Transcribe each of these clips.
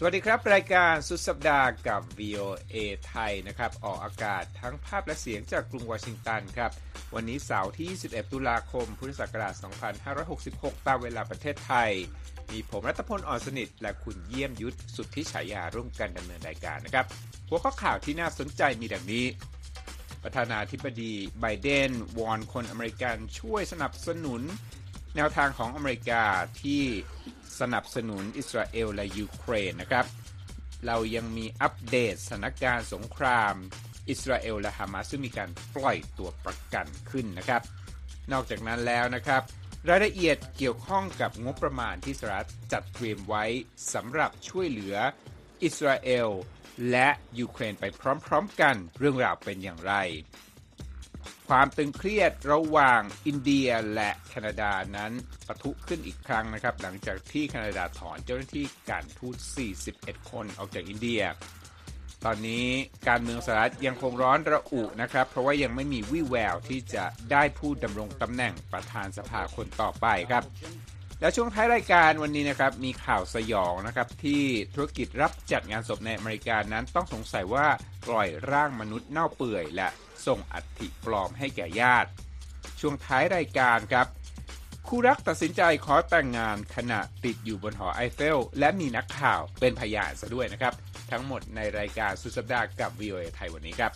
สวัสดีครับ รายการสุดสัปดาห์กับ VOA ไทยนะครับ ออกอากาศทั้งภาพและเสียงจากกรุงวอชิงตันครับ วันนี้เสาร์ที่ 21 ตุลาคม พุทธศักราช 2566 ตามเวลาประเทศไทย มีผมรัตพลอ่อนสนิท และคุณเยี่ยมยุทธสุทธิฉายาร่วมกันดำเนินรายการนะครับ หัวข้อข่าวที่น่าสนใจมีดังนี้ ประธานาธิบดีไบเดนวอนคนอเมริกันช่วยสนับสนุน แนวทางของอเมริกาที่สนับสนุนอิสราเอลและยูเครนนะครับ เรายังมีอัปเดตสถานการณ์สงคราม อิสราเอลและฮามาสซึ่งมีการปล่อยตัวประกันขึ้นนะครับ นอกจากนั้นแล้วนะครับ รายละเอียดเกี่ยวข้องกับงบประมาณที่สหรัฐจัดเตรียมไว้สำหรับช่วยเหลืออิสราเอลและยูเครนไปพร้อม ๆ กันเรื่องราวเป็นอย่างไร ความตึงเครียดระหว่างอินเดียและแคนาดานั้นปะทุขึ้นอีกครั้งนะครับ หลังจากที่แคนาดาถอนเจ้าหน้าที่การทูต 41 คนออกจากอินเดีย ตอนนี้การเมืองสหรัฐยังคงร้อนระอุนะครับ เพราะว่ายังไม่มีวี่แววที่จะได้ผู้ดำรงตำแหน่งประธานสภาคนต่อไปครับ แล้วช่วงท้ายรายการวันนี้นะครับมีข่าวสยองนะครับที่ธุรกิจรับจัดงานศพในอเมริกานั้นต้องสงสัยว่าปล่อยร่างมนุษย์เน่าเปื่อยและ ส่งอัฐิปลอมให้แก่ญาติ ช่วงท้ายรายการครับ คู่รักตัดสินใจขอแต่งงานขณะติดอยู่บนหอไอเฟล และมีนักข่าวเป็นพยานซะด้วยนะครับ ทั้งหมดในรายการสุดสัปดาห์กับ VOA ไทยวันนี้ครับ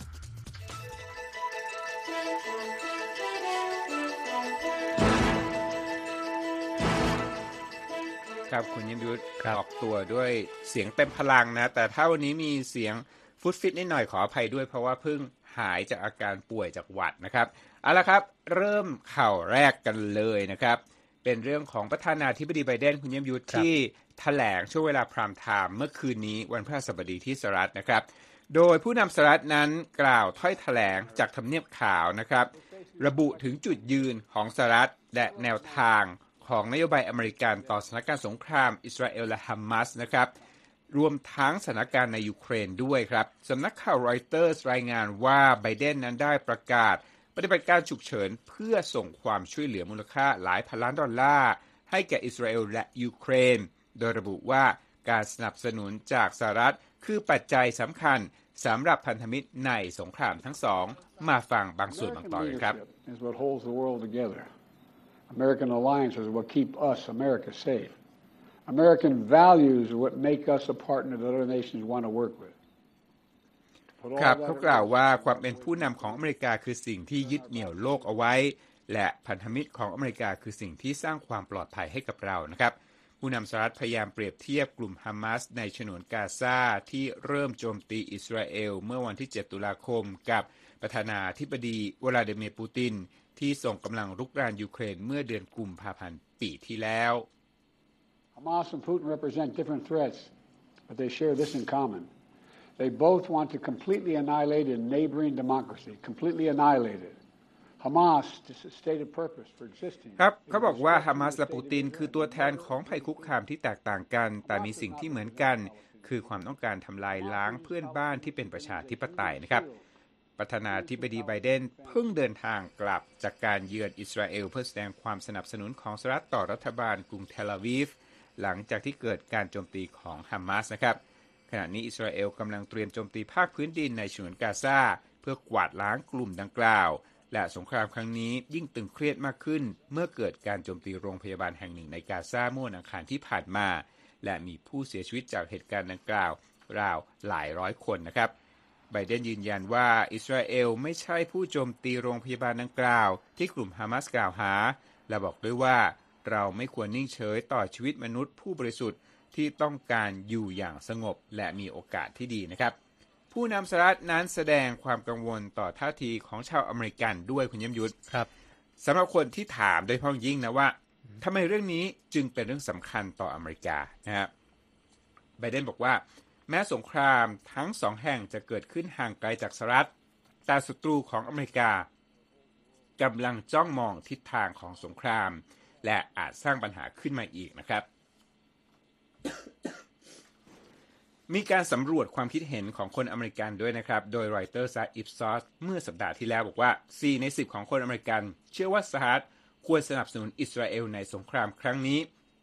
ครับคุณยิมยุทธออกตัวด้วยเสียงเต็มพลังนะ แต่ถ้าวันนี้มีเสียงฟุตฟิตนิดหน่อยขออภัยด้วยเพราะว่าเพิ่ง หายจากอาการป่วยจากหวัดนะครับเอาละครับ เริ่มข่าวแรกกันเลยนะครับ เป็นเรื่องของประธานาธิบดีไบเดนคุณยิมยุทธที่แถลงช่วงเวลาพรามไทม์เมื่อคืนนี้วันพฤหัสบดีที่สหรัฐนะครับ โดยผู้นำสหรัฐนั้นกล่าวถ้อยแถลงจากทำเนียบข่าวนะครับ ระบุถึงจุดยืนของสหรัฐและแนวทางของนโยบายอเมริกันต่อสถานการณ์สงครามอิสราเอลและฮามาสนะครับ รวมทั้งสถานการณ์ในยูเครนด้วยครับสำนักข่าวรอยเตอร์สรายงานว่าไบเดนนั้นได้ประกาศ ปฏิบัติการฉุกเฉินเพื่อส่งความช่วยเหลือมูลค่าหลายพันล้านดอลลาร์ ให้แก่อิสราเอลและยูเครน โดยระบุว่าการสนับสนุนจากสหรัฐ คือปัจจัยสำคัญสำหรับพันธมิตรในสงครามทั้งสอง มาฟังบางส่วนบางตอนครับ American alliances what keep us, America, safe. American values are what make us a partner that other nations want to work with. ครับเขากล่าวว่าความเป็นผู้นำของอเมริกาคือสิ่งที่ยึดเหนี่ยวโลกเอาไว้ และพันธมิตรของอเมริกาคือสิ่งที่สร้างความปลอดภัยให้กับเรานะครับผู้นำสหรัฐพยายามเปรียบเทียบกลุ่มฮามาสในฉนวนกาซาที่เริ่มโจมตีอิสราเอล เมื่อวันที่ 7 ตุลาคม กับประธานาธิบดีวลาดิเมียร์ปูติน ที่ส่งกำลังรุกรานยูเครนเมื่อเดือนกุมภาพันธ์ปีที่แล้ว Hamas and Putin represent different threats, but they share this in common. They both want to completely annihilate a neighboring democracy, completely annihilate it. Hamas, this is stated purpose for existing. ครับเขาบอกว่าฮามาสและปูตินคือตัวแทนของภัยคุกคามที่แตกต่างกัน แต่มีสิ่งที่เหมือนกัน คือความต้องการทำลายล้างเพื่อนบ้านที่เป็นประชาธิปไตยนะครับ ประธานาธิบดีไบเดนเพิ่งเดินทางกลับจากการเยือนอิสราเอลเพื่อแสดงความสนับสนุนของสหรัฐต่อรัฐบาลกรุงเทลอาวีฟ หลังจากที่เกิดการโจมตีของฮามาสนะครับ ขณะนี้อิสราเอลกำลังเตรียมโจมตีภาคพื้นดินในฉนวนกาซาเพื่อกวาดล้างกลุ่มดังกล่าว และสงครามครั้งนี้ยิ่งตึงเครียดมากขึ้น เมื่อเกิดการโจมตีโรงพยาบาลแห่งหนึ่งในกาซาเมื่อวันอังคารที่ผ่านมา และมีผู้เสียชีวิตจากเหตุการณ์ดังกล่าว ราวหลายร้อยคนนะครับไบเดนยืนยันว่าอิสราเอลไม่ใช่ผู้โจมตีโรงพยาบาลดังกล่าว ที่กลุ่มฮามาสกล่าวหา และบอกด้วยว่า เราไม่ควรนิ่งเฉยต่อชีวิตมนุษย์ผู้บริสุทธิ์ที่ต้องการอยู่อย่างสงบและมีโอกาสที่ดีนะครับ ผู้นำสหรัฐนั้นแสดงความกังวลต่อท่าทีของชาวอเมริกันด้วยคุณยมยุทธครับสำหรับคนที่ถามโดยเฉพาะยิ่งนะว่าทำไมเรื่องนี้จึงเป็นเรื่องสำคัญต่ออเมริกานะครับไบเดนบอกว่า แม้สงครามทั้งสองแห่งจะเกิดขึ้นห่างไกลจากสหรัฐแต่ศัตรูของอเมริกากำลังจ้องมองทิศทางของสงคราม และอาจสร้างปัญหาขึ้นมาอีกนะครับ มีการสำรวจความคิดเห็นของคนอเมริกันด้วยนะครับ โดยรอยเตอร์ซาอิฟซอสเมื่อสัปดาห์ที่แล้วบอกว่า 4 ใน 10 ของคนอเมริกัน เชื่อว่าสหรัฐควรสนับสนุนอิสราเอลในสงครามครั้งนี้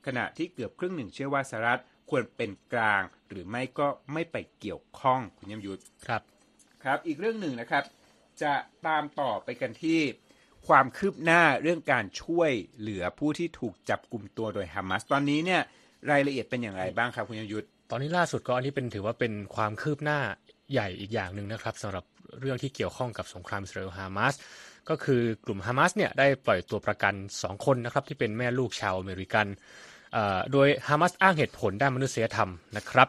ขณะที่เกือบครึ่งหนึ่งเชื่อว่าสหรัฐควรเป็นกลาง หรือไม่ก็ไม่ไปเกี่ยวข้องคุณยมยุทธครับ ครับ อีกเรื่องหนึ่งนะครับ จะตามต่อไปกันที่ ความคืบหน้าเรื่องการช่วยเหลือผู้ที่ถูกจับกลุ่มตัวโดยฮามาสตอนนี้เนี่ยรายละเอียดเป็นอย่างไรบ้างครับคุณยยุทธตอนนี้ล่าสุดก็อันนี้เป็นถือว่าเป็นความคืบหน้าใหญ่อีกอย่างหนึ่งนะครับสำหรับเรื่องที่เกี่ยวข้องกับสงครามอิสราเอลฮามาสก็คือกลุ่มฮามาสเนี่ยได้ปล่อยตัวประกัน 2 คนนะครับที่เป็นแม่ลูกชาวอเมริกันโดยฮามาสอ้างเหตุผลด้านมนุษยธรรมนะครับ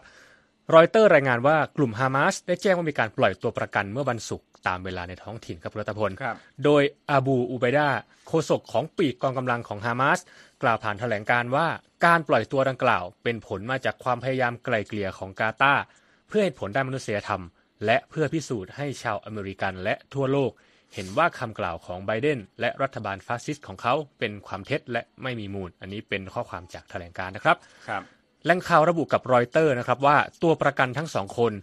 รอยเตอร์รายงานว่ากลุ่มฮามาสได้แจ้งว่ามีการปล่อยตัวประกันเมื่อวันศุกร์ตามเวลาในท้องถิ่นครับรัตพลครับโดยอาบูอูไบดาโฆษกของปีกกองกำลังของฮามาสกล่าวผ่านแถลงการณ์ว่าการปล่อยตัวดังกล่าว เป็นผลมาจากความพยายามไกล่เกลี่ยของกาตาร์เพื่อเหตุผลด้านมนุษยธรรม และเพื่อพิสูจน์ให้ชาวอเมริกันและทั่วโลก เห็นว่าคำกล่าวของไบเดนและรัฐบาลฟาสซิสต์ของเขาเป็นความเท็จและไม่มีมูล อันนี้เป็นข้อความจากแถลงการณ์นะครับครับ แหล่งข่าวระบุกับรอยเตอร์นะครับว่าตัวประกันทั้งสองคน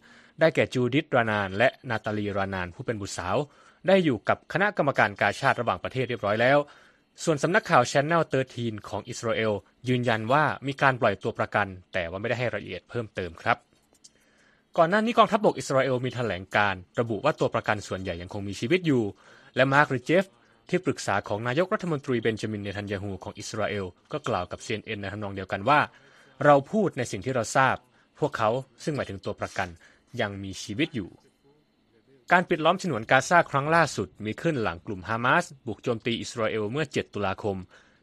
ได้แก่จูดิตรานาน และนาตาลีรานานผู้เป็นบุตรสาว ได้อยู่กับคณะกรรมการกาชาดระหว่างประเทศเรียบร้อยแล้ว ส่วนสำนักข่าว Channel 13 ของอิสราเอลยืนยันว่ามีการปล่อยตัวประกัน แต่ว่าไม่ได้ให้รายละเอียดเพิ่มเติมครับ ก่อนหน้านี้กองทัพบกอิสราเอลมีแถลงการ ระบุว่าตัวประกันส่วนใหญ่ยังคงมีชีวิตอยู่ และมาร์กริเจฟที่ปรึกษาของนายกรัฐมนตรีเบนจามินเนทันยาฮูของอิสราเอลก็กล่าวกับ CNN ในทำนองเดียวกันว่า เราพูดในสิ่งที่เราทราบ พวกเขาซึ่งหมายถึงตัวประกันยังมีชีวิตอยู่ การปิดล้อมฉนวนกาซาครั้งล่าสุดมีขึ้นหลังกลุ่มฮามาสบุกโจมตีอิสราเอลเมื่อ 7 ตุลาคม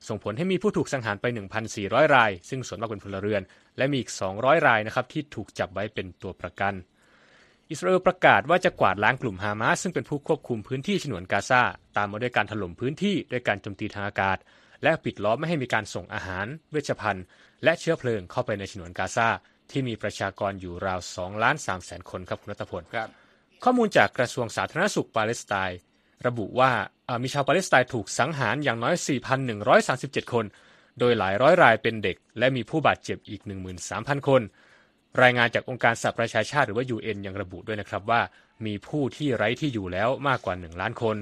ส่งผลให้มีผู้ถูกสังหารไป 1,400 ราย ซึ่งส่วนมากเป็นพลเรือน และมีอีก 200 รายนะครับที่ถูกจับไว้เป็นตัวประกันอิสราเอลประกาศว่าจะกวาดล้างกลุ่มฮามาสซึ่งเป็นผู้ควบคุมพื้นที่ฉนวนกาซาตามมาด้วยการถล่มพื้นที่ด้วยการโจมตีทางอากาศ และปิดล้อมไม่ให้มีการส่งอาหาร เวชภัณฑ์ และเชื้อเพลิงเข้าไปในฉนวนกาซาที่มีประชากรอยู่ราว2ล้าน3แสนคนครับคุณรัตพลครับ ข้อมูลจากกระทรวงสาธารณสุขปาเลสไตน์ระบุว่าเอ่อมีชาวปาเลสไตน์ถูกสังหารอย่างน้อย 4,137 คน โดยหลายร้อยรายเป็นเด็ก และมีผู้บาดเจ็บอีก 13,000 คน รายงานจากองค์การสหประชาชาติหรือว่า UN ยังระบุด้วยนะครับว่า มีผู้ที่ไร้ที่อยู่แล้วมากกว่า 1 ล้านคน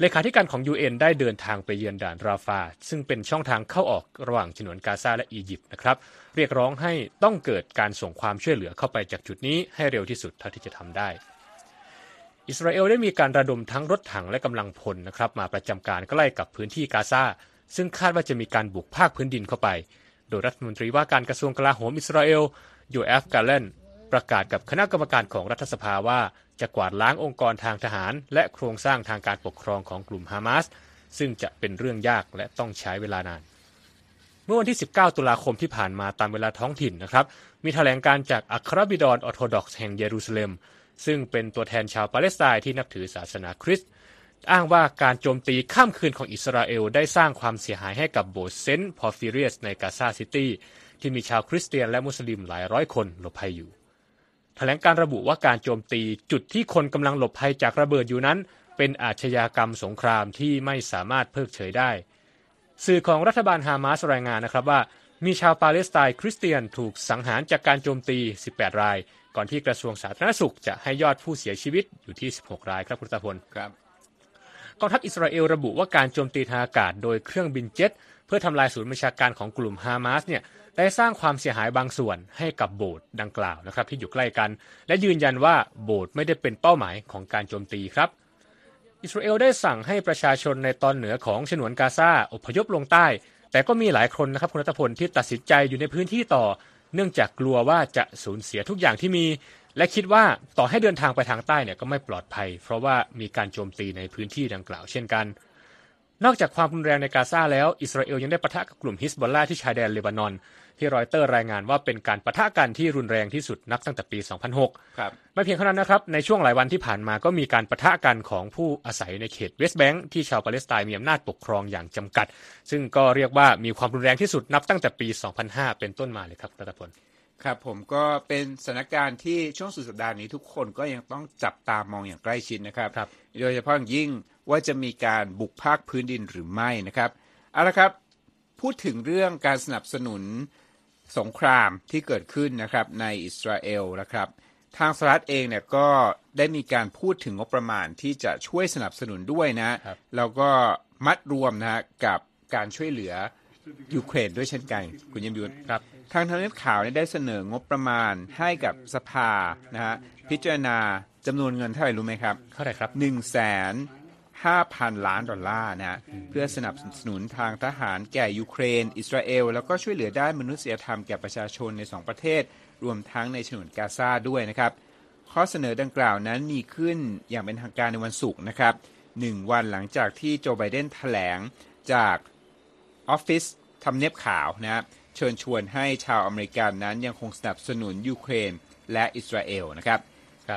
เลขาธิการของ UN ได้เดินทางไปเยือนด่านราฟา ซึ่งเป็นช่องทางเข้าออกระหว่างฉนวนกาซาและอียิปต์นะครับ เรียกร้องให้ต้องเกิดการส่งความช่วยเหลือเข้าไปจากจุดนี้ให้เร็วที่สุดเท่าที่จะทำได้อิสราเอลได้มีการระดมทั้งรถถังและกำลังพลนะครับมาประจำการใกล้กับพื้นที่กาซาซึ่งคาดว่าจะมีการบุกภาคพื้นดินเข้าไป โดยรัฐมนตรีว่าการกระทรวงกลาโหมอิสราเอลโยเอฟกาเลน ประกาศกับคณะกรรมการของรัฐสภาว่าจะกวาดล้างองค์กรทางทหาร และโครงสร้างทางการปกครองของกลุ่มฮามาสซึ่งจะเป็นเรื่องยากและต้องใช้เวลานาน เมื่อวันที่ 19 ตุลาคมที่ผ่านมาตามเวลาท้องถิ่นนะครับ มีแถลงการณ์จากอัครบิดรออโธดอกซ์แห่งเยรูซาเล็ม ซึ่งเป็นตัวแทนชาวปาเลสไตน์ที่นับถือศาสนาคริสต์อ้างว่าการโจมตีข้ามคืนของอิสราเอลได้สร้างความเสียหายให้กับโบสถ์เซนต์พอร์ฟิเรียสในกาซาซิตี้ที่มีชาวคริสเตียนและมุสลิมหลายร้อยคนหลบภัยอยู่ แถลงการณ์ระบุว่าการโจมตีจุดที่คนกำลังหลบภัยจากระเบิดอยู่นั้น เป็นอาชญากรรมสงครามที่ไม่สามารถเพิกเฉยได้ สื่อของรัฐบาลฮามาสรายงานนะครับว่า มีชาวปาเลสไตน์คริสเตียนถูกสังหารจากการโจมตี 18 ราย ก่อนที่กระทรวงสาธารณสุขจะให้ยอดผู้เสียชีวิตอยู่ที่ 16 รายครับคุณตาพลครับกองทัพอิสราเอลระบุว่าการโจมตีทางอากาศโดยเครื่องบินเจ็ต เพื่อทำลายศูนย์บัญชาการของกลุ่มฮามาสเนี่ย ได้สร้างความเสียหายบางส่วนให้กับโบสถ์ดังกล่าวนะครับ ที่อยู่ใกล้กัน และยืนยันว่าโบสถ์ไม่ได้เป็นเป้าหมายของการโจมตีครับอิสราเอลได้สั่งให้ประชาชนในตอนเหนือของฉนวนกาซาอพยพลงใต้ แต่ก็มีหลายคนนะครับคุณรัตพลที่ตัดสินใจอยู่ในพื้นที่ต่อ เนื่องจากกลัวว่าจะสูญเสียทุกอย่างที่มี และคิดว่าต่อให้เดินทางไปทางใต้เนี่ยก็ไม่ปลอดภัย เพราะว่ามีการโจมตีในพื้นที่ดังกล่าวเช่นกัน นอกจากความรุนแรงในกาซาแล้วอิสราเอลยังได้ปะทะกับกลุ่มฮิสบอลลาที่ชายแดนเลบานอน ที่รอยเตอร์รายงานว่าเป็นการปะทะกันที่รุนแรงที่สุดนับตั้งแต่ปี 2006 ครับไม่เพียงเท่านั้นนะครับ ในช่วงหลายวันที่ผ่านมาก็มีการประทะกันของผู้อาศัยในเขตเวสต์แบงค์ที่ชาวปาเลสไตน์มีอำนาจปกครองอย่างจำกัด ซึ่งก็เรียกว่ามีความรุนแรงที่สุดนับตั้งแต่ปี 2005 เป็นต้นมาเลยครับรัตพลครับผมก็เป็นสถานการณ์ที่ช่วงสุดสัปดาห์นี้ทุกคนก็ยังต้องจับตามองอย่างใกล้ชิดนะครับครับโดยเฉพาะอย่างยิ่งว่าจะมีการบุกภาคพื้นดินหรือไม่นะครับเอาละครับ พูดถึงเรื่องการสนับสนุน สงครามที่เกิดขึ้นนะครับในอิสราเอลนะครับทางสหรัฐเองเนี่ยก็ได้มีการพูดถึงงบประมาณที่จะช่วยสนับสนุนด้วยนะครับแล้วก็มัดรวมนะฮะกับการช่วยเหลือยูเครนด้วยเช่นกันคุณยมยุทธครับทางทำเนียบขาวได้เสนองบประมาณให้กับสภานะฮะพิจารณาจำนวนเงินเท่าไหร่รู้ไหมครับเท่าไหร่ครับ1 5 0 0 5,000 ล้านดอลลาร์นะเพื่อสนับสนุนทางทหารแก่ยูเครน อิสราเอล แล้วก็ช่วยเหลือด้านมนุษยธรรมแก่ประชาชนใน 2 ประเทศ รวมทั้งในฉนวนกาซาด้วยนะครับ ข้อเสนอดังกล่าวนั้นมีขึ้นอย่างเป็นทางการในวันศุกร์นะครับหนึ่งวันหลังจากที่โจไบเดนแถลงจากออฟฟิศทำเนียบขาวนะเชิญชวนให้ชาวอเมริกันนั้นยังคงสนับสนุนยูเครนและอิสราเอลนะครับ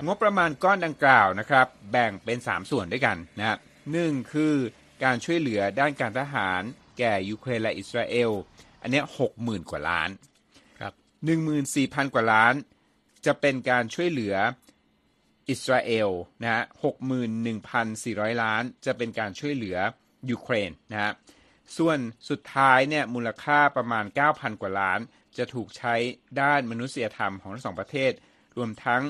งบประมาณก้อนดังกล่าวนะครับ แบ่งเป็น 3 ส่วนด้วยกันนะครับ หนึ่งคือการช่วยเหลือด้านการทหารแก่ยูเครนและอิสราเอล อันนี้หกหมื่นกว่าล้านครับหนึ่งหมื่นสี่พันกว่าล้าน จะเป็นการช่วยเหลืออิสราเอลนะฮะหกหมื่นหนึ่งพันสี่ร้อยล้าน จะเป็นการช่วยเหลือยูเครนนะฮะส่วนสุดท้ายเนี่ยมูลค่าประมาณ 9,000 กว่าล้าน จะถูกใช้ด้านมนุษยธรรมของทั้งสองประเทศ รวมทั้ง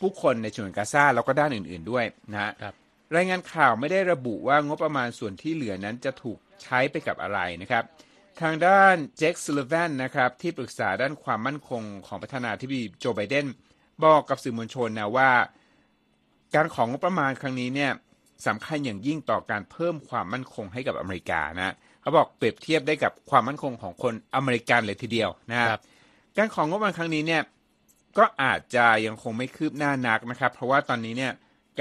ผู้คนในชนวนกาซาแล้วก็ด้านอื่น ๆด้วยนะครับ รับรายงานข่าวไม่ได้ระบุว่างบประมาณส่วนที่เหลือนั้นจะถูกใช้ไปกับอะไรนะครับ ทางด้านเจคซูลแวนนะครับที่ปรึกษาด้านความมั่นคงของประธานาธิบดีโจไบเดนบอกกับสื่อมวลชนนะว่า การของงบประมาณครั้งนี้เนี่ยสำคัญอย่างยิ่งต่อการเพิ่มความมั่นคงให้กับอเมริกานะเขาบอกเปรียบเทียบได้กับความมั่นคงของคนอเมริกันเลยทีเดียวนะครับการของงบประมาณครั้งนี้เนี่ยก็อาจจะยังคงไม่คืบหน้านักนะครับ เพราะว่าตอนนี้เนี่ย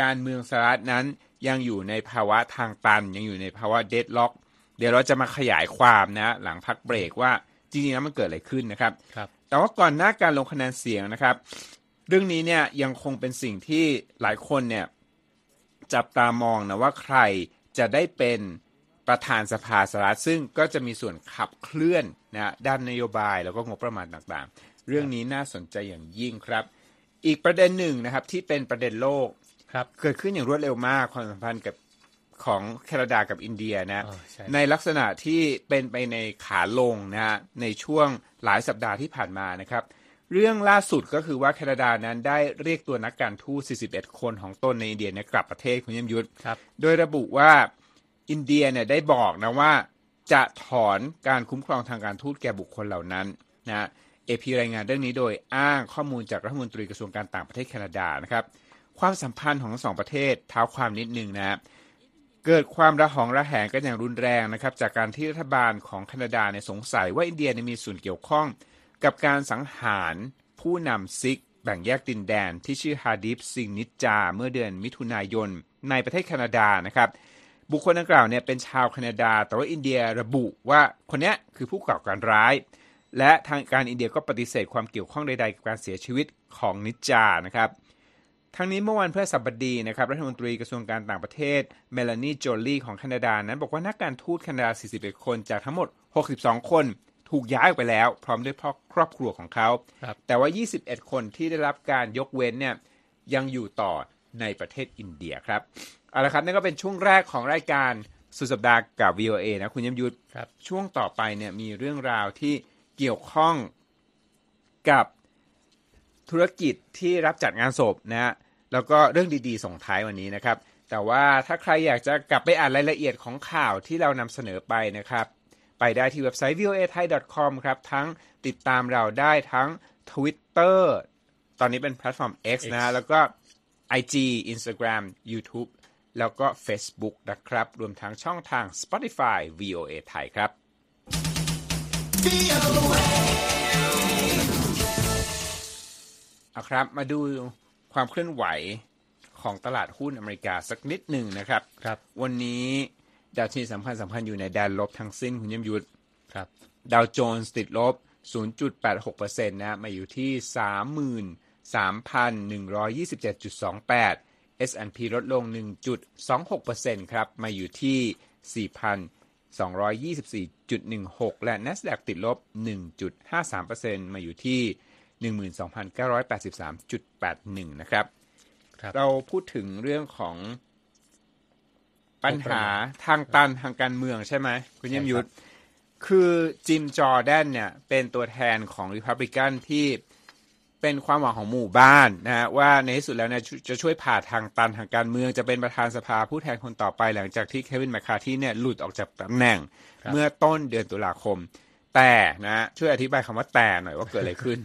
การเมืองสหรัฐนั้นยังอยู่ในภาวะทางตัน ยังอยู่ในภาวะเดดล็อก เดี๋ยวเราจะมาขยายความนะ หลังพักเบรกว่าจริงๆแล้วมันเกิดอะไรขึ้นนะครับครับแต่ว่าก่อนหน้าการลงคะแนนเสียงนะครับ เรื่องนี้เนี่ยยังคงเป็นสิ่งที่หลายคนเนี่ยจับตามองนะว่าใครจะได้เป็นประธานสภาสหรัฐซึ่งก็จะมีส่วนขับเคลื่อนนะด้านนโยบายแล้วก็งบประมาณต่างๆ เรื่องนี้น่าสนใจอย่างยิ่งครับ อีกประเด็นหนึ่งนะครับที่เป็นประเด็นโลก ครับเกิดขึ้นอย่างรวดเร็วมากความสัมพันธ์กับของแคนาดากับอินเดียนะอ๋อใช่ในลักษณะที่เป็นไปในขาลงนะฮะในช่วงหลายสัปดาห์ที่ผ่านมานะครับ เรื่องล่าสุดก็คือว่าแคนาดานั้นได้เรียกตัวนักการทูต 41 คนของตนในอินเดียเนี่ยกลับประเทศคุณยมยุทธครับโดยระบุว่าอินเดียเนี่ยได้บอกนะว่าจะถอนการคุ้มครองทางการทูตแก่บุคคลเหล่านั้นนะเอพีรายงานเรื่องนี้โดยอ้างข้อมูลจากรัฐมนตรีกระทรวงการต่างประเทศแคนาดานะครับ ความสัมพันธ์ของทั้งสองประเทศเท้าความนิดนึงนะเกิดความระหองระแหงกันอย่างรุนแรงนะครับจากการที่รัฐบาลของแคนาดาเนี่ยสงสัยว่าอินเดียมีส่วนเกี่ยวข้องกับการสังหารผู้นำซิกข์แบ่งแยกดินแดนที่ชื่อฮาดิฟซิงนิจจา เมื่อเดือนมิถุนายนในประเทศแคนาดานะครับ บุคคลดังกล่าวเนี่ยเป็นชาวแคนาดา แต่ว่าอินเดียระบุว่าคนนี้คือผู้ก่อการร้าย และทางการอินเดียก็ปฏิเสธความเกี่ยวข้องใดๆกับการเสียชีวิตของนิจานะครับ ทั้งนี้เมื่อวันพฤหัสบดีนะครับรัฐมนตรีกระทรวงการต่างประเทศเมลานีโจลีของแคนาดานั้น บอกว่านักการทูตแคนาดา 41 คนจากทั้งหมด 62 คนถูกย้ายออกไปแล้ว พร้อมด้วยพ่อครอบครัวของเขาครับแต่ว่า 21 คนที่ได้รับการยกเว้นเนี่ยยังอยู่ต่อในประเทศอินเดียครับเอาละครับนั่นก็เป็นช่วงแรกของรายการสุดสัปดาห์กับ VOA นะคุณยมยุทธครับช่วงต่อไปเนี่ยมีเรื่องราวที่เกี่ยวข้องกับธุรกิจที่รับจัดงานศพนะฮะ แล้วก็เรื่องดีๆส่งท้ายวันนี้นะครับ แต่ว่าถ้าใครอยากจะกลับไปอ่านรายละเอียดของข่าวที่เรานำเสนอไปนะครับ ไปได้ที่เว็บไซต์ voa thai com ครับทั้งติดตามเราได้ทั้ง Twitter ตอนนี้เป็นแพลตฟอร์ม X นะฮะแล้วก็ IG Instagram YouTube แล้วก็ Facebook นะครับ รวมทั้งช่องทาง Spotify VOA ไทยครับ เอาครับ มาดู ความเคลื่อนไหวของตลาดหุ้นอเมริกาสักนิดหนึ่งนะครับ ครับ วันนี้ดาวโจนส์สำคัญสำคัญอยู่ในแดนลบทั้งสิ้นคุณยมยุทธครับดาวโจนส์ติดลบ 0.86%นะมาอยู่ที่ 33,127.28 S&P ลดลง 1.26%ครับ มาอยู่ที่ 4,224.16 และ NASDAQ ติดลบ 1.53%มาอยู่ที่ 12,983.81 นะครับครับเราพูดถึงเรื่องของปัญหาทางตันทางการเมืองใช่ไหมคุณเยี่ยมยุทธคือจิมจอร์แดนเนี่ยเป็นตัวแทนของริพับลิกันที่เป็นความหวังของหมู่บ้านนะฮะว่าในที่สุดแล้วเนี่ยจะช่วยผ่าทางตันทางการเมืองจะเป็นประธานสภาผู้แทนคนต่อไปหลังจากที่เควินแมคคาร์ธีเนี่ยหลุดออกจากตำแหน่งครับเมื่อต้นเดือนตุลาคม แต่นะช่วยอธิบายคำว่าแต่หน่อยว่าเกิดอะไรขึ้น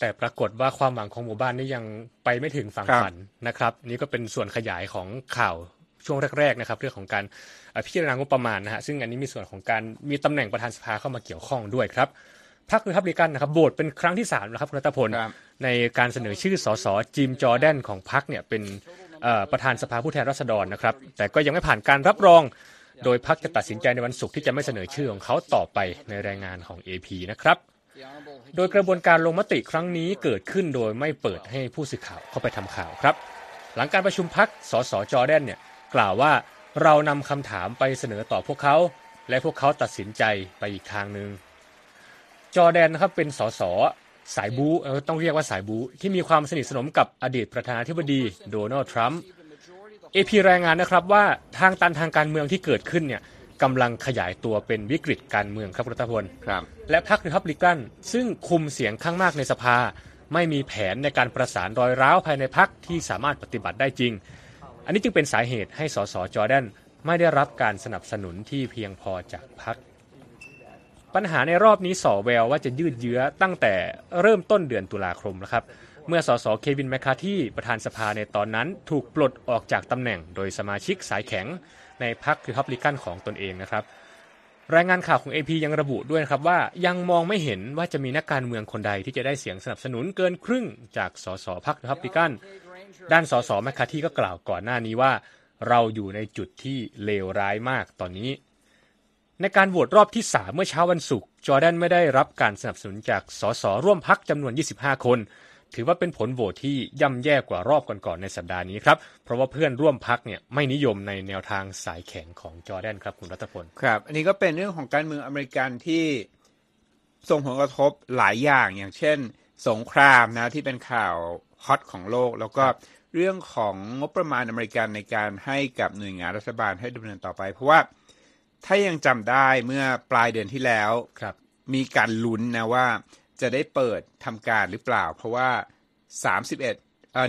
แต่ปรากฏว่าความหวังของหมู่บ้านนี่ยังไปไม่ถึงฝั่งฝันนะครับ นี่ก็เป็นส่วนขยายของข่าวช่วงแรกๆนะครับ เรื่องของการพิจารณางบประมาณนะฮะซึ่งอันนี้มีส่วนของการมีตำแหน่งประธานสภาเข้ามาเกี่ยวข้องด้วยครับพรรครีพับลิกันนะครับโหวตเป็นครั้งที่3นะครับคุณรัตพลในการเสนอชื่อสสจิมจอร์แดนของพรรคเนี่ยเป็นประธานสภาผู้แทนราษฎรนะครับ แต่ก็ยังไม่ผ่านการรับรอง โดยพรรคจะตัดสินใจในวันศุกร์ที่จะไม่เสนอชื่อของเขาต่อไปในรายงานของ AP นะครับ โดยกระบวนการลงมติครั้งนี้เกิดขึ้นโดยไม่เปิดให้ผู้สื่อข่าวเข้าไปทำข่าวครับ หลังการประชุมพักสสจอแดนเนี่ยกล่าวว่าเรานำคำถามไปเสนอต่อพวกเขา และพวกเขาตัดสินใจไปอีกทางหนึ่งจอแดนนะครับเป็นสสสายบูต้องเรียกว่าสายบูที่มีความสนิทสนมกับอดีตประธานาธิบดีโดนัลด์ทรัมป์เอพีรายงานนะครับว่าทางตันทางการเมืองที่เกิดขึ้นเนี่ย กำลังขยายตัวเป็นวิกฤตการเมืองครับรัตพลครับ และพรรครีพับลิกันซึ่งคุมเสียงข้างมากในสภา ไม่มีแผนในการประสานรอยร้าวภายในพรรคที่สามารถปฏิบัติได้จริง อันนี้จึงเป็นสาเหตุให้สสจอร์แดนไม่ได้รับการสนับสนุนที่เพียงพอจากพรรคปัญหาในรอบนี้สอแววว่าจะยืดเยื้อตั้งแต่เริ่มต้นเดือนตุลาคมนะครับ เมื่อสสเควินแมคคาร์ธีประธานสภาในตอนนั้นถูกปลดออกจากตำแหน่งโดยสมาชิกสายแข็ง ในพรรครีพับลิกันของตนเองนะครับ รายงานข่าวของ AP ยังระบุด้วยครับว่ายังมองไม่เห็นว่าจะมีนักการเมืองคนใดที่จะได้เสียงสนับสนุนเกินครึ่งจากสสพรรครีพับลิกัน ด้านสสแมคคาร์ธีก็กล่าวก่อนหน้านี้ว่า เราอยู่ในจุดที่เลวร้ายมากตอนนี้ในการโหวตรอบที่ 3 เมื่อเช้าวันศุกร์จอร์แดนไม่ได้รับการสนับสนุนจากสสร่วมพรรคจำนวน 25 คน ถือว่าเป็นผลโหวตที่ย่ำแย่กว่ารอบก่อนๆในสัปดาห์นี้ครับ เพราะว่าเพื่อนร่วมพักเนี่ยไม่นิยมในแนวทางสายแข็งของจอแดนครับคุณรัตพลครับ อันนี้ก็เป็นเรื่องของการเมืองอเมริกันที่ส่งผลกระทบหลายอย่างอย่างเช่น สงครามนะที่เป็นข่าวฮอตของโลก แล้วก็เรื่องของงบประมาณอเมริกันในการให้กับหน่วยงานรัฐบาลให้ดำเนินต่อไป เพราะว่าถ้ายังจำได้เมื่อปลายเดือนที่แล้วมีการลุ้นนะว่า จะได้เปิดทำการหรือเปล่า เพราะว่า 31เอ่อ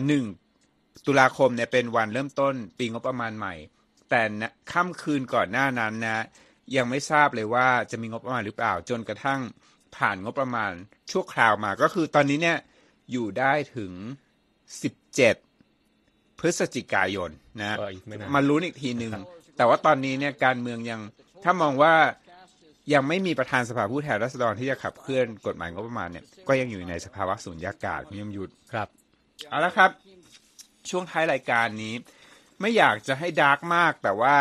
1ตุลาคมเนี่ยเป็นวันเริ่มต้นปีงบประมาณใหม่ แต่ค่ำคืนก่อนหน้านั้นนะ ยังไม่ทราบเลยว่าจะมีงบประมาณหรือเปล่า จนกระทั่งผ่านงบประมาณชั่วคราวมา ก็คือตอนนี้เนี่ยอยู่ได้ถึง 17 พฤศจิกายนนะมาลุ้นอีกทีหนึ่งแต่ว่าตอนนี้เนี่ยการเมืองยังถ้ามองว่า ยังไม่มีประธานสภาผู้แทนราษฎรที่จะขับเคลื่อนกฎหมายงบประมาณเนี่ยก็ยังอยู่ในสภาวะสุญญากาศคุณยมยุทธครับเอาละครับ ช่วงท้ายรายการนี้ ไม่อยากจะให้ดาร์กมาก แต่ว่า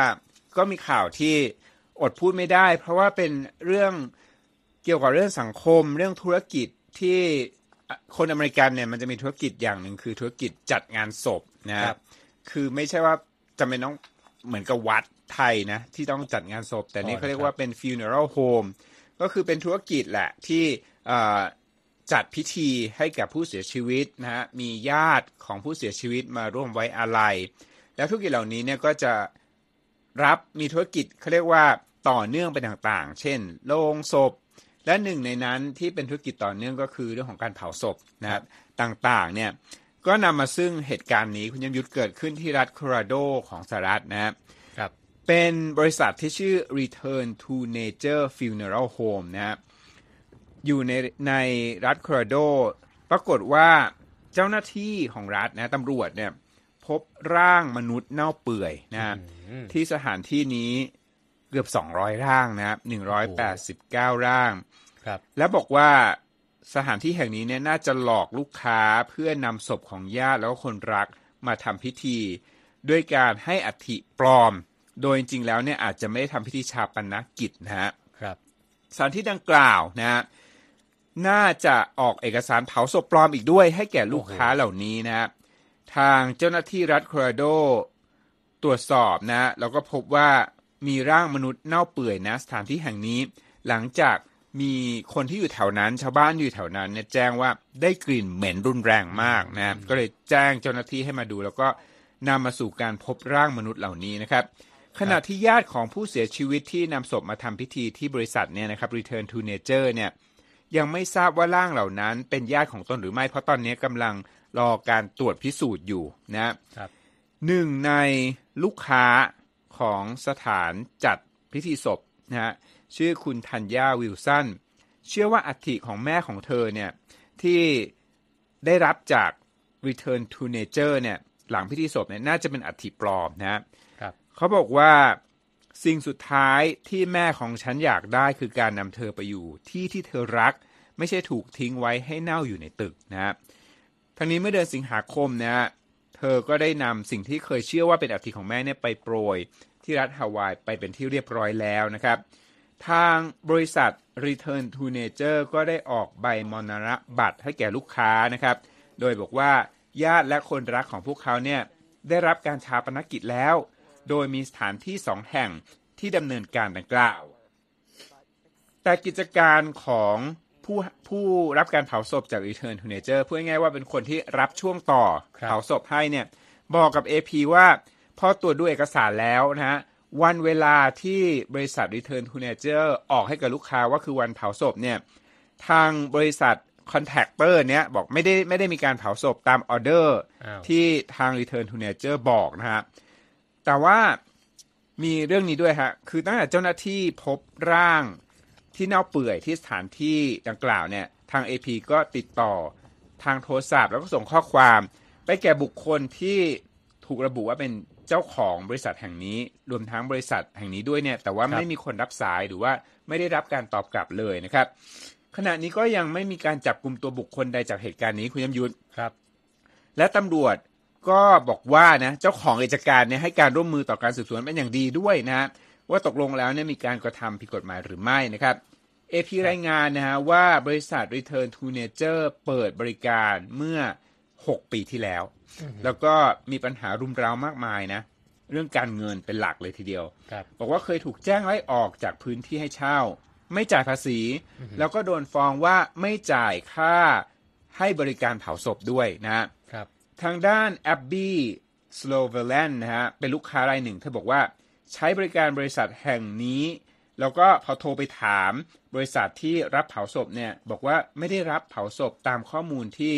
ก็มีข่าวที่อดพูดไม่ได้ เพราะว่าเป็นเรื่องเกี่ยวกับเรื่องสังคม เรื่องธุรกิจที่คนอเมริกันเนี่ยมันจะมีธุรกิจอย่างหนึ่งคือธุรกิจจัดงานศพนะครับ คือไม่ใช่ว่าจะเป็นต้องเหมือนกับวัด ไทยนะ ที่ต้องจัดงานศพ แต่นี่เขาเรียกว่าเป็น funeral home ก็คือเป็นธุรกิจแหละที่จัดพิธีให้กับผู้เสียชีวิตนะฮะมีญาติของผู้เสียชีวิตมาร่วมไว้อาลัย แล้วธุรกิจเหล่านี้เนี่ยก็จะรับมีธุรกิจเขาเรียกว่าต่อเนื่องไปต่างๆ เช่น โรงศพ และหนึ่งในนั้นที่เป็นธุรกิจต่อเนื่องก็คือเรื่องของการเผาศพนะครับต่างๆเนี่ยก็นำมาซึ่งเหตุการณ์นี้คุณยมยุทธเกิดขึ้นที่รัฐโคโลราโดของสหรัฐนะครับ เป็นบริษัทที่ชื่อ Return to Nature Funeral Home นะครับอยู่ในในรัฐโคโลราโด ปรากฏว่าเจ้าหน้าที่ของรัฐนะตำรวจเนี่ยพบร่างมนุษย์เน่าเปื่อยนะที่สถานที่นี้เกือบ 200 ร่างนะครับ 189 ร่างครับแล้วบอกว่าสถานที่แห่งนี้เนี่ยน่าจะหลอกลูกค้าเพื่อนำศพของญาติแล้วก็คนรักมาทำพิธี ด้วยการให้อัฐิปลอม โดยจริงๆแล้วเนี่ยอาจจะไม่ได้ทำพิธีชาปนกิจนะฮะครับสถานที่ดังกล่าวนะฮะน่าจะออกเอกสารเผาศพปลอมอีกด้วยให้แก่ลูกค้าเหล่านี้นะฮะทางเจ้าหน้าที่รัฐโคโลราโดตรวจสอบนะแล้วก็พบว่ามีร่างมนุษย์เน่าเปื่อยนะสถานที่แห่งนี้ หลังจากมีคนที่อยู่แถวนั้น ชาวบ้านอยู่แถวนั้นเนี่ยแจ้งว่าได้กลิ่นเหม็นรุนแรงมากนะก็เลยแจ้งเจ้าหน้าที่ให้มาดู แล้วก็นำมาสู่การพบร่างมนุษย์เหล่านี้นะครับ ขณะที่ญาติของผู้เสียชีวิตที่นำศพมาทำพิธีที่บริษัทเนี่ยนะครับ Return to Nature เนี่ยยังไม่ทราบว่าร่างเหล่านั้นเป็นญาติของตนหรือไม่ เพราะตอนนี้กำลังรอการตรวจพิสูจน์อยู่นะครับหนึ่งในลูกค้าของสถานจัดพิธีศพนะฮะชื่อคุณธัญญาวิลสันเชื่อว่าอัฐิของแม่ของเธอเนี่ยที่ได้รับจาก Return to Nature เนี่ยหลังพิธีศพเนี่ยน่าจะเป็นอัฐิปลอมนะครับ เขาบอกว่าสิ่งสุดท้ายที่แม่ของฉันอยากได้คือการนำเธอไปอยู่ที่ที่เธอรัก ไม่ใช่ถูกทิ้งไว้ให้เน่าอยู่ในตึกนะทั้งนี้เมื่อเดือนสิงหาคมนะเธอก็ได้นำสิ่งที่เคยเชื่อว่าเป็นอัฐิของแม่เนี่ยไปโปรย ที่รัฐฮาวายไปเป็นที่เรียบร้อยแล้วนะครับ ทางบริษัท Return to Nature ก็ได้ออกใบมรณะบัตรให้แก่ลูกค้านะครับ โดยบอกว่าญาติและคนรักของพวกเขาเนี่ยได้รับการชาปนกิจแล้ว โดยมีสถานที่สองแห่งที่ดำเนินการดังกล่าว แต่กิจการของผู้ผู้รับการเผาศพจาก Return to Nature พูดง่ายๆว่าเป็นคนที่รับช่วงต่อครับเผาศพให้เนี่ยบอกกับ AP ว่าพอตรวจดูเอกสารแล้วนะฮะวันเวลาที่บริษัท Return to Nature ออกให้กับลูกค้าว่าคือวันเผาศพเนี่ยทางบริษัท contractor เนี่ยบอกไม่ได้ไม่ได้มีการเผาศพตามออเดอร์อ้าวที่ทาง Return to Nature บอกนะฮะ แต่ว่ามีเรื่องนี้ด้วยฮะ คือตั้งแต่เจ้าหน้าที่พบร่างที่เน่าเปื่อยที่สถานที่ดังกล่าวเนี่ย ทาง AP ก็ติดต่อทางโทรศัพท์แล้วก็ส่งข้อความไปแก่บุคคลที่ถูกระบุว่าเป็นเจ้าของบริษัทแห่งนี้ รวมทั้งบริษัทแห่งนี้ด้วยเนี่ย แต่ว่าครับไม่มีคนรับสายหรือว่าไม่ได้รับการตอบกลับเลยนะครับ ขณะนี้ก็ยังไม่มีการจับกลุ่มตัวบุคคลใดจากเหตุการณ์นี้คุณยมยุทธครับ และตำรวจ ก็บอกว่านะเจ้าของกิจการเนี่ยให้การร่วมมือต่อการสืบสวนเป็นอย่างดีด้วยนะว่าตกลงแล้วเนี่ยมีการกระทำผิดกฎหมายหรือไม่นะครับ AP รายงานนะฮะว่าบริษัท Return to Nature เปิดบริการเมื่อ 6 ปีที่แล้ว แล้วก็มีปัญหารุมเร้ามากมายนะ เรื่องการเงินเป็นหลักเลยทีเดียวครับบอกว่าเคยถูกแจ้งไล่ออกจากพื้นที่ให้เช่า ไม่จ่ายภาษี แล้วก็โดนฟ้องว่าไม่จ่ายค่าให้บริการเผาศพด้วยนะครับ ทางด้าน Abby s l o v e l a n d นะฮะเป็นลูกค้ารายหนึ่งเธอบอกว่าใช้บริการบริษัทแห่งนี้ แล้วก็พอโทรไปถามบริษัทที่รับเผาศพเนี่ยบอกว่าไม่ได้รับเผาศพตามข้อมูลที่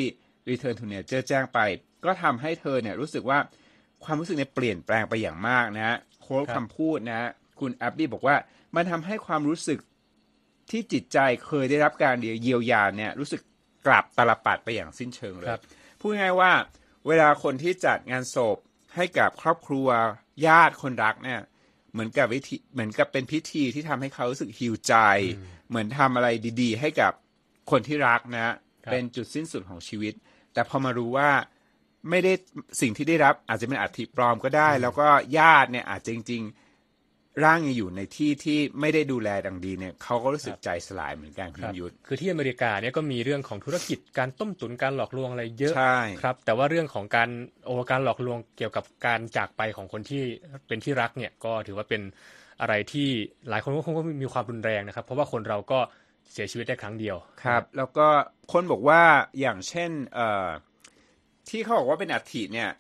Return to Nature แจ้งไป ก็ทำให้เธอเนี่ยรู้สึกว่าความรู้สึกเนี่ยเปลี่ยนแปลงไปอย่างมากนะฮะโค้ดครับคำพูดนะฮะคุณ Abby บอกว่ามันทำให้ความรู้สึกที่จิตใจเคยได้รับการเยียวยาเนี่ยรู้สึกกลับตาลปัดไปอย่างสิ้นเชิงเลยครับพูดง่ายๆว่า เวลาคนที่จัดงานศพให้กับครอบครัวญาติคนรักเนี่ยเหมือนกับวิธีเหมือนกับเป็นพิธีที่ทำให้เขารู้สึกฮิวใจ เหมือนทำอะไรดีๆ ให้กับคนที่รักนะครับเป็นจุดสิ้นสุดของชีวิต แต่พอมารู้ว่าไม่ได้สิ่งที่ได้รับอาจจะเป็นอัฐิปลอมก็ได้ แล้วก็ญาติเนี่ยอาจจะจริง ๆ ร่างยังอยู่ในที่ที่ไม่ได้ดูแลดังดีเนี่ยเขาก็รู้สึกใจสลายเหมือนกันคุณครับยุทธคือที่อเมริกาเนี่ยก็มีเรื่องของธุรกิจการต้มตุ๋นการหลอกลวงอะไรเยอะใช่ครับ แต่ว่าเรื่องของการโอการหลอกลวงเกี่ยวกับการจากไปของคนที่เป็นที่รักเนี่ยก็ถือว่าเป็นอะไรที่หลายคนก็คงก็มีความรุนแรงนะครับ เพราะว่าคนเราก็เสียชีวิตได้ครั้งเดียวครับ แล้วก็คนบอกว่าอย่างเช่น เอ่อที่เขาบอกว่าเป็นอัฐิเนี่ย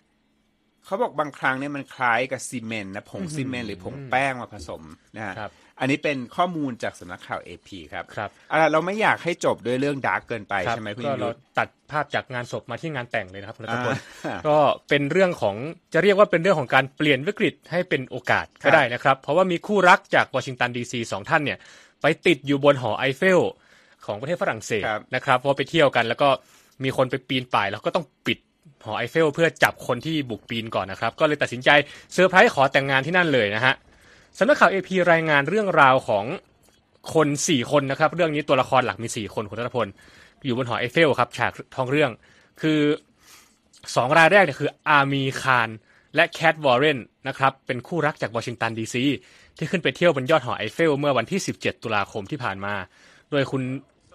เขาบอกบางครั้งเนี่ยมันคล้ายกับซีเมนต์นะผงซีเมนต์หรือผงแป้งมาผสมนะฮะครับอันนี้เป็นข้อมูลจากสำนักข่าว AP ครับครับเอาล่ะเราไม่อยากให้จบด้วยเรื่อง dark เกินไปครับใช่ไหมคุณก็ยุเราทธตัดภาพจากงานศพมาที่งานแต่งเลยนะครับคุณรัตพลอ่าก็เป็นเรื่องของจะเรียกว่าเป็นเรื่องของการเปลี่ยนวิกฤตให้เป็นโอกาสครัก็บได้นะครับ เพราะว่ามีคู่รักจากวอชิงตันดีซีสองท่านเนี่ยไปติดอยู่บนหอไอเฟลของประเทศฝรั่งเศสครับนะครับเพราะว่าไปเที่ยวกันแล้วก็มีคนไปปีนป่ายแล้วก็ต้องปิด หอไอเฟลเพื่อจับคนที่บุกปีนก่อนนะครับ ก็เลยตัดสินใจเซอร์ไพรส์ขอแต่งงานที่นั่นเลยนะฮะสำนักข่าวเอพีรายงานเรื่องราวของคนสี่คนนะครับ เรื่องนี้ตัวละครหลักมีสี่คนคุณรัตพล อยู่บนหอไอเฟลครับ ฉากท้องเรื่อง คือสองรายแรกเนี่ยคืออาร์มีคารและแคทวอร์เรนนะครับ เป็นคู่รักจากวอชิงตันดีซีที่ขึ้นไปเที่ยวบนยอดหอไอเฟล เมื่อวันที่ 17 ตุลาคมที่ผ่านมา โดยคุณ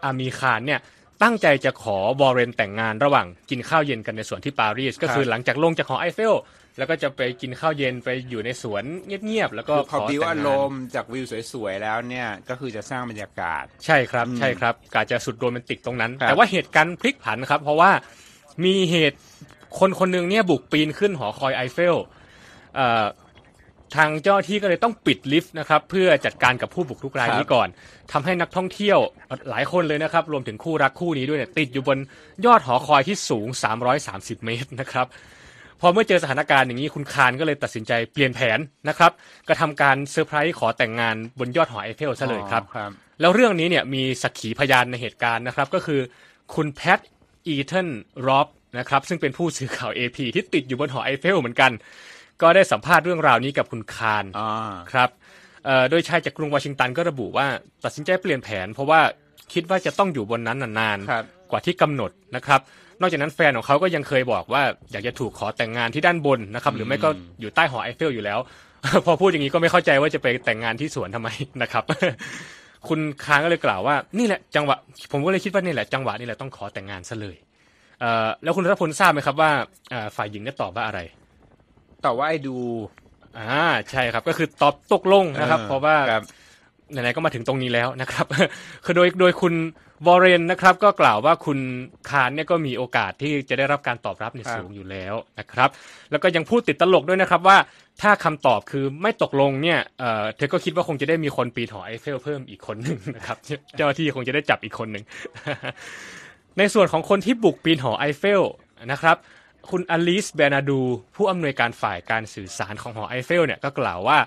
อาร์มีคารเนี่ย ตั้งใจจะขอวอร์เรนแต่งงานระหว่างกินข้าวเย็นกันในสวนที่ปารีส ก็คือหลังจากลงจากหอไอเฟล แล้วก็จะไปกินข้าวเย็นไปอยู่ในสวนเงียบๆแล้วก็คือขอแต่งงาน พอ build อารมณ์จากวิวสวยๆแล้วเนี่ยก็คือจะสร้างบรรยากาศ ใช่ครับอืมใช่ครับกาจะสุดโรแมนติกตรงนั้นครับแต่ว่าเหตุการณ์พลิกผันครับ เพราะว่ามีเหตุคนคนหนึ่งเนี่ยบุกปีนขึ้นหอคอยไอเฟลเอ่อ ทางเจ้าหน้าที่ก็เลยต้องปิดลิฟต์นะครับเพื่อจัดการกับผู้บุกรุกรายนี้ก่อนทำให้นักท่องเที่ยวหลายคนเลยนะครับ รวมถึงคู่รักคู่นี้ด้วยเนี่ยติดอยู่บนยอดหอคอยที่สูง 330 เมตรนะครับพอเมื่อเจอสถานการณ์อย่างนี้คุณคารก็เลยตัดสินใจเปลี่ยนแผนนะครับกระทำการเซอร์ไพรส์ขอแต่งงานบนยอดหอไอเฟลซะเลยครับครับแล้วเรื่องนี้เนี่ยมีสักขีพยานในเหตุการณ์นะครับ ก็คือคุณแพทอีเทนร็อบนะครับซึ่งเป็นผู้สื่อข่าว AP ที่ติดอยู่บนหอไอเฟลเหมือนกัน ก็ได้สัมภาษณ์เรื่องราวนี้กับคุณคารอ่าครับเอ่อโดยชายจากกรุงวอชิงตันก็ระบุว่าตัดสินใจเปลี่ยนแผน เพราะว่าคิดว่าจะต้องอยู่บนนั้นนานครับๆกว่าที่กำหนดนะครับ นอกจากนั้นแฟนของเขาก็ยังเคยบอกว่าอยากจะถูกขอแต่งงานที่ด้านบนนะครับหรือไม่ก็อยู่ใต้หอไอเฟลอยู่แล้ว พอพูดอย่างนี้ก็ไม่เข้าใจว่าจะไปแต่งงานที่สวนทำไมนะครับ คุณค้างก็เลยกล่าวว่านี่แหละจังหวะ ผมก็เลยคิดว่านี่แหละจังหวะนี่แหละต้องขอแต่งงานซะเลยเอ่อแล้วคุณรัฐพลทราบไหมครับว่าเอ่อฝ่ายหญิงได้ตอบว่าอะไร แต่ว่าไอ้ดู อ่าใช่ครับก็คือตอบตกลงนะครับออเพราะว่าครับไหนๆก็มาถึงตรงนี้แล้วนะครับ คือโดยโดยคุณวอร์เรนนะครับ ก็กล่าวว่าคุณคารเนี่ยก็มีโอกาสที่จะได้รับการตอบรับเนี่ยครับสูงอยู่แล้วนะครับ แล้วก็ยังพูดติดตลกด้วยนะครับว่าถ้าคำตอบคือไม่ตกลงเนี่ยเอ่อเธอก็คิดว่าคงจะได้มีคนปีนหอไอเฟลเพิ่มอีกคนหนึ่งนะครับ เจ้าหน้าที่คงจะได้จับอีกคนหนึ่งในส่วนของคนที่บุกปีนหอไอเฟลนะครับ คุณอลิสเบนาดู ผู้อำนวยการฝ่ายการสื่อสารของหอไอเฟลเนี่ยก็กล่าวว่า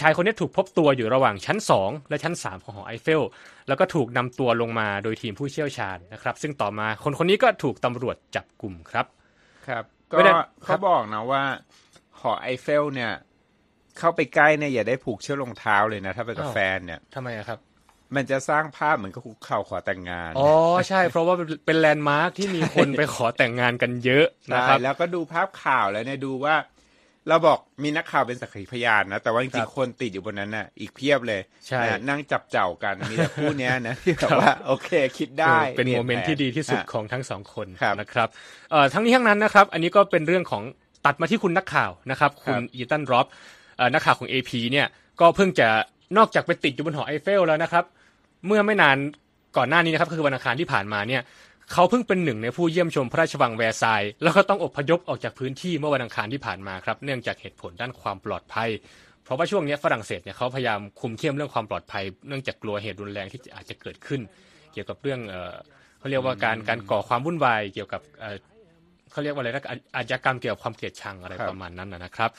ชายคนนี้ถูกพบตัวอยู่ระหว่างชั้น 2 และชั้น 3 ของหอไอเฟล แล้วก็ถูกนำตัวลงมาโดยทีมผู้เชี่ยวชาญนะครับ ซึ่งต่อมาคนคนนี้ก็ถูกตำรวจจับกลุ่มครับ ครับ ก็ไม่ได้ครัเขาบอกนะว่าหอไอเฟลเนี่ย เข้าไปใกล้เนี่ยอย่าได้ผูกเชือกรองเท้าเลยนะ ถ้าไปกับแฟนเนี่ยทำไมอะครับ มันจะสร้างภาพเหมือนกับคุกเข่าขอแต่งงาน อ๋อ ใช่ เพราะว่าเป็น landmark ที่มีคนไปขอแต่งงานกันเยอะนะใช่ครับแล้วก็ดูภาพข่าวแล้วเนี่ยดูว่า เราบอกมีนักข่าวเป็นสักขีพยานนะ แต่ว่าจริงๆครับคนติดอยู่บนนั้นน่ะ อีกเพียบเลยใช่นะนั่งจับเจ่ากันมีแต่คู่เนี้ยนะที่แบบว่าโอเค คิดได้เออเป็น moment ที่ดีที่สุดฮะของทั้งสองคนครับนะครับเอ่อทั้งนี้ทั้งนั้นนะครับ อันนี้ก็เป็นเรื่องของตัดมาที่คุณนักข่าวนะครับ คุณครับอีตันร็อบเอ่อนักข่าวของ AP เนี่ยก็เพิ่งจะนอกจากไปติดอยู่บนหอไอเฟลแล้วนะครับ เมื่อไม่นานก่อนหน้านี้นะครับก็คือวันอังคารที่ผ่านมาเนี่ยเขาเพิ่งเป็นหนึ่งในผู้เยี่ยมชมพระราชวังแวร์ซายน์แล้วก็ต้องอพยพออกจากพื้นที่เมื่อวันอังคารที่ผ่านมาครับเนื่องจากเหตุผลด้านความปลอดภัย เพราะว่าช่วงนี้ฝรั่งเศสเนี่ยเขาพยายามคุมเข้มเรื่องความปลอดภัย เนื่องจากกลัวเหตุรุนแรงที่อาจจะเกิดขึ้น เกี่ยวกับเรื่องเขาเรียกว่าการการก่อความวุ่นวายเกี่ยวกับเขาเรียกว่าอะไรนะอาชญากรรมเกี่ยวกับความเกลียดชังอะไรประมาณนั้นนะครับ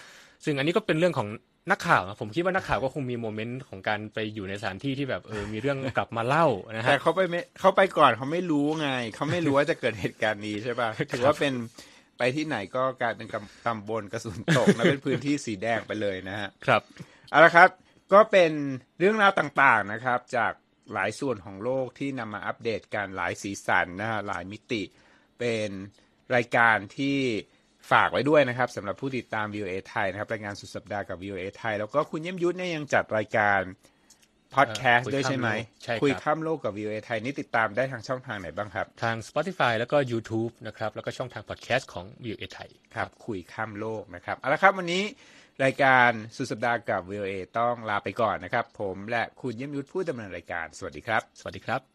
ซึ่งอันนี้ก็เป็นเรื่องของ นักข่าวนะผมคิดว่านักข่าวก็คงมีโมเมนต์ของการไปอยู่ในสถานที่ที่แบบเออมีเรื่องกลับมาเล่านะแต่ฮะเขาไปไม่เขาไปก่อนเขาไม่รู้ไงเขาไม่รู้ว่าจะเกิดเหตุการณ์นี้ใช่ป่ะถือว่าเป็นไปที่ไหนก็กลายเป็นกำตำบลกระสุนตกนะเป็นพื้นที่สีแดงไปเลยนะฮะครับเอาละครับ ก็เป็นเรื่องราวต่างๆนะครับ จากหลายส่วนของโลกที่นำมาอัปเดตกันหลายสีสันนะฮะหลายมิติเป็นรายการที่ ฝากไว้ด้วยนะครับสำหรับผู้ติดตาม VOA ไทยนะครับรายงานสุดสัปดาห์กับ VOA ไทย แล้วก็คุณเยี่ยมยุทธเนี่ยยังจัดรายการพอดแคสต์คุยด้วยใช่ไหมข้ามโลกใช่ครับคุยข้ามโลกกับ VOA ไทยนี่ติดตามได้ทางช่องทางไหนบ้างครับ ทาง Spotify แล้วก็ YouTube นะครับ แล้วก็ช่องทางพอดแคสต์ของ v ิวเอไทยครับ คุยข้ามโลกนะครับเอาละครับวันนี้รายการสุดสัปดาห์กับ VOA ต้องลาไปก่อนนะครับ ผมและคุณเยี่ยมยุทธผู้ดำเนินรายการ สวัสดีครับ สวัสดีครับ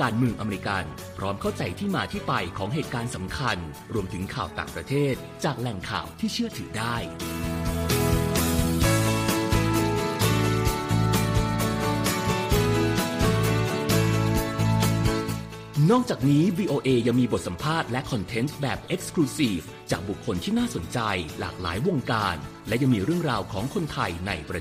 การเมืองอเมริกันพร้อมเข้าใจที่มาที่ไปของเหตุการณ์สำคัญ รวมถึงข่าวต่างประเทศ จากแหล่งข่าวที่เชื่อถือได้ นอกจากนี้ VOA ยังมีบทสัมภาษณ์และคอนเทนต์แบบ Exclusive จากบุคคลที่น่าสนใจหลากหลายวงการ และยังมีเรื่องราวของคนไทยในประเทศ